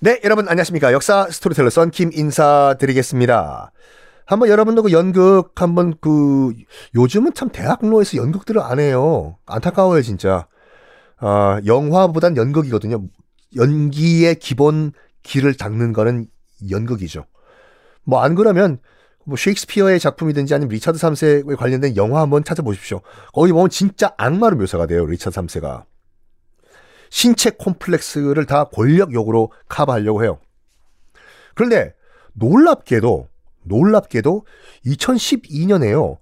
네, 여러분 안녕하십니까. 역사 스토리텔러 썬킴 인사드리겠습니다. 한번 여러분도 그 연극 한번 그 요즘은 참 대학로에서 연극들을 안 해요. 안타까워요, 진짜. 아, 영화보단 연극이거든요. 연기의 기본 길을 닦는 거는 연극이죠. 뭐 안 그러면 뭐 셰익스피어의 작품이든지 아니면 리차드 3세에 관련된 영화 한번 찾아보십시오. 거기 보면 진짜 악마로 묘사가 돼요. 리차드 3세가. 신체 콤플렉스를 다 권력욕으로 커버하려고 해요. 그런데 놀랍게도 놀랍게도 2012년에요.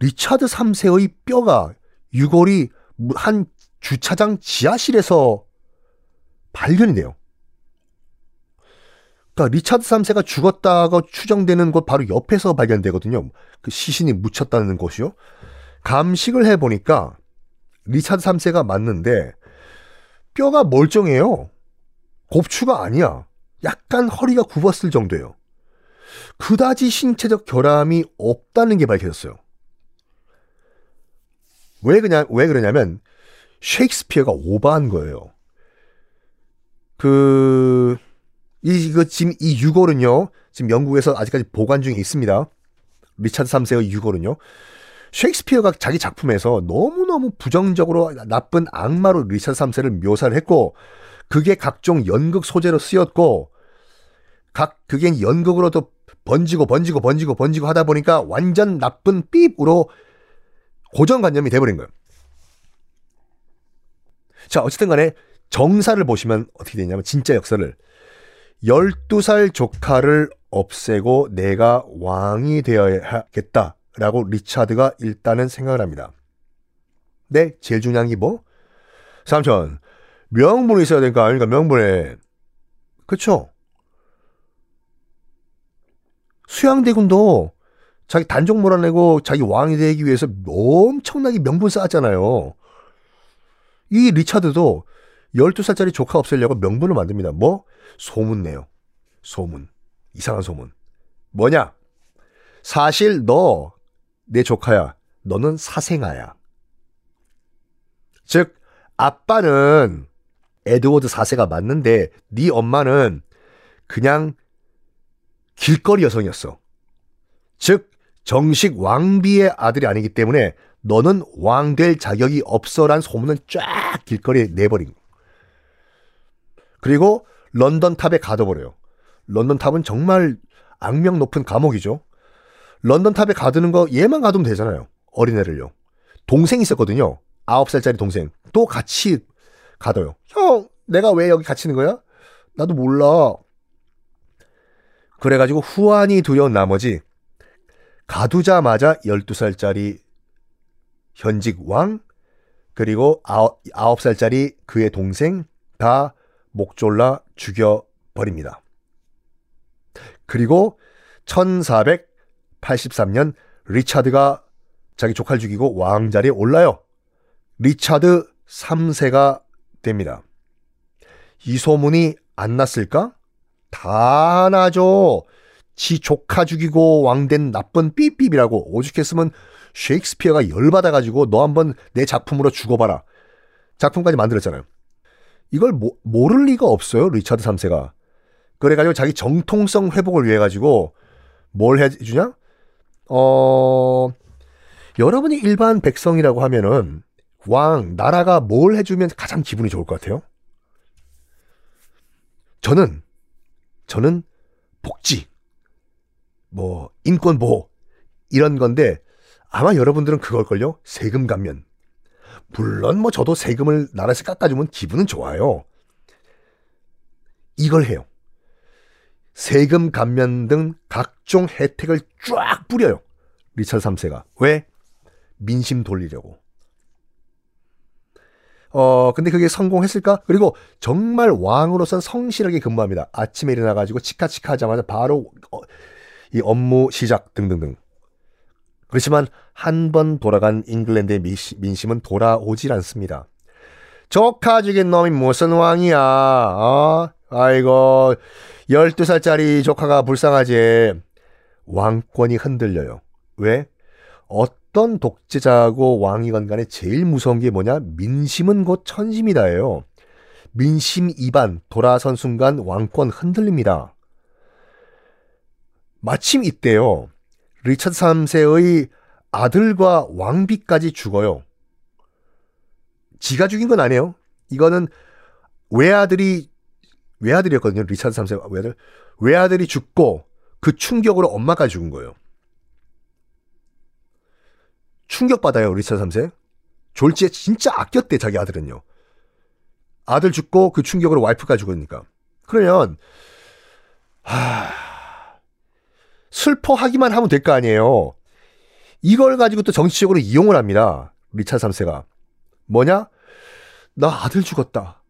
리차드 3세의 뼈가 유골이 한 주차장 지하실에서 발견이 돼요. 그러니까 리차드 3세가 죽었다고 추정되는 곳 바로 옆에서 발견되거든요. 그 시신이 묻혔다는 곳이요. 감식을 해보니까 리차드 3세가 맞는데 뼈가 멀쩡해요. 곱추가 아니야. 약간 허리가 굽었을 정도예요. 그다지 신체적 결함이 없다는 게 밝혀졌어요. 왜 그냐, 왜 그러냐면, 셰익스피어가 오버한 거예요. 그, 이, 이거 지금 이 유골은요, 지금 영국에서 아직까지 보관 중에 있습니다. 리차드 3세의 유골은요. 셰익스피어가 자기 작품에서 너무너무 부정적으로 나쁜 악마로 리차드 3세를 묘사를 했고 그게 각종 연극 소재로 쓰였고 각 그게 연극으로도 번지고 번지고 번지고 번지고 하다 보니까 완전 나쁜 삐으로 고정관념이 돼버린 거예요. 자 어쨌든 간에 정사를 보시면 어떻게 되냐면 진짜 역사를 12살 조카를 없애고 내가 왕이 되어야겠다. 라고 리차드가 일단은 생각을 합니다. 네, 제일 중요한 게 뭐? 삼촌, 명분이 있어야 되니까 아닙니까? 명분에. 그쵸? 수양대군도 자기 단종 몰아내고 자기 왕이 되기 위해서 엄청나게 명분 쌓았잖아요. 이 리차드도 12살짜리 조카 없애려고 명분을 만듭니다. 뭐? 소문 내요. 소문. 이상한 소문. 뭐냐? 사실 너 내 조카야, 너는 사생아야. 즉, 아빠는 에드워드 4세가 맞는데 네 엄마는 그냥 길거리 여성이었어. 즉, 정식 왕비의 아들이 아니기 때문에 너는 왕 될 자격이 없어란 소문은 쫙 길거리에 내버린 거. 그리고 런던 탑에 가둬버려요. 런던 탑은 정말 악명 높은 감옥이죠. 런던 탑에 가두는 거 얘만 가두면 되잖아요. 어린애를요. 동생 있었거든요. 아홉 살짜리 동생. 또 같이 가둬요. 형, 내가 왜 여기 갇히는 거야? 나도 몰라. 그래가지고 후안이 두려운 나머지 가두자마자 12살짜리 현직 왕 그리고 아홉 살짜리 그의 동생 다 목졸라 죽여버립니다. 그리고 1400 83년 리차드가 자기 조카를 죽이고 왕자리에 올라요. 리차드 3세가 됩니다. 이 소문이 안 났을까? 다 나죠. 지 조카 죽이고 왕된 나쁜 삐삐이라고 오죽했으면 셰익스피어가 열받아가지고 너 한번 내 작품으로 죽어봐라. 작품까지 만들었잖아요. 이걸 모, 모를 리가 없어요. 리차드 3세가. 그래가지고 자기 정통성 회복을 위해 가지고 뭘 해주냐? 어, 여러분이 일반 백성이라고 하면은 왕, 나라가 뭘 해주면 가장 기분이 좋을 것 같아요? 저는, 저는 복지, 뭐 인권 보호 이런 건데 아마 여러분들은 그걸걸요? 세금 감면. 물론 뭐 저도 세금을 나라에서 깎아주면 기분은 좋아요. 이걸 해요. 세금 감면 등 각종 혜택을 쫙 뿌려요. 리처드 3세가. 왜? 민심 돌리려고. 어, 근데 그게 성공했을까? 그리고 정말 왕으로선 성실하게 근무합니다. 아침에 일어나가지고 치카치카 하자마자 바로 어, 이 업무 시작 등등등. 그렇지만 한 번 돌아간 잉글랜드의 민심은 돌아오질 않습니다. 조카 죽인 놈이 무슨 왕이야? 어? 아이고, 12살짜리 조카가 불쌍하지. 왕권이 흔들려요. 왜? 어떤 독재자하고 왕이건 간에 제일 무서운 게 뭐냐? 민심은 곧 천심이다예요. 민심 이반 돌아선 순간 왕권 흔들립니다. 마침 이때요. 리처드 3세의 아들과 왕비까지 죽어요. 지가 죽인 건 아니에요. 이거는 외아들이 외아들이었거든요. 리차드 3세 외아들. 외아들이 죽고 그 충격으로 엄마가 죽은 거예요. 충격받아요. 리차드 3세. 졸지에 진짜 아꼈대 자기 아들은요. 아들 죽고 그 충격으로 와이프가 죽으니까. 그러면 하... 슬퍼하기만 하면 될 거 아니에요. 이걸 가지고 또 정치적으로 이용을 합니다. 리차드 3세가. 뭐냐? 나 아들 죽었다.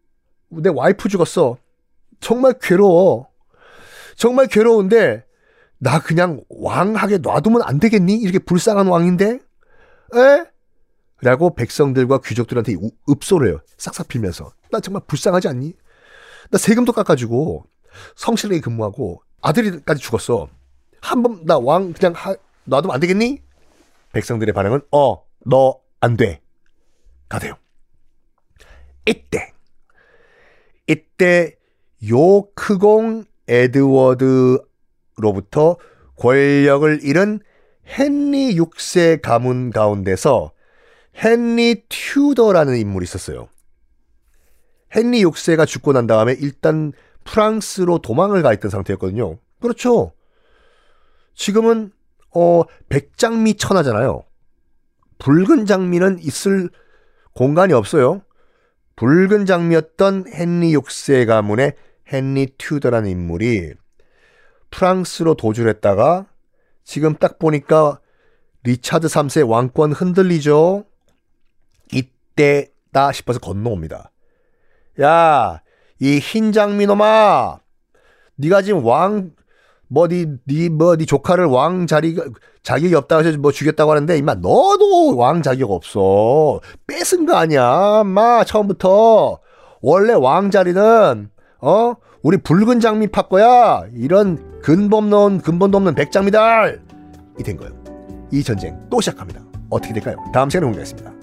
내 와이프 죽었어. 정말 괴로워. 정말 괴로운데 나 그냥 왕하게 놔두면 안 되겠니? 이렇게 불쌍한 왕인데? 에? 라고 백성들과 귀족들한테 읍소를 해요. 싹싹 빌면서. 나 정말 불쌍하지 않니? 나 세금도 깎아주고 성실하게 근무하고 아들이까지 죽었어. 한 번 나 왕 그냥 하, 놔두면 안 되겠니? 백성들의 반응은 어, 너 안 돼. 가세요. 이때 이때 요크공 에드워드로부터 권력을 잃은 헨리 6세 가문 가운데서 헨리 튜더라는 인물이 있었어요. 헨리 6세가 죽고 난 다음에 일단 프랑스로 도망을 가 있던 상태였거든요. 그렇죠. 지금은 어 백장미 천하잖아요. 붉은 장미는 있을 공간이 없어요. 붉은 장미였던 헨리 6세 가문의 헨리 튜더라는 인물이 프랑스로 도주를 했다가 지금 딱 보니까 리차드 3세 왕권 흔들리죠. 이때다 싶어서 건너옵니다. 야, 이 흰 장미 놈아, 네가 지금 왕 뭐 니 니 뭐니 뭐, 니 조카를 왕 자리 자격이 없다고 해서 뭐 죽였다고 하는데 임마 너도 왕 자격 없어 뺏은 거 아니야 마 처음부터 원래 왕 자리는 어? 우리 붉은 장미 팥 거야? 이런 근본 없는 근본도 없는 백장미달! 이 된 거예요. 이 전쟁 또 시작합니다. 어떻게 될까요? 다음 시간에 공개하겠습니다.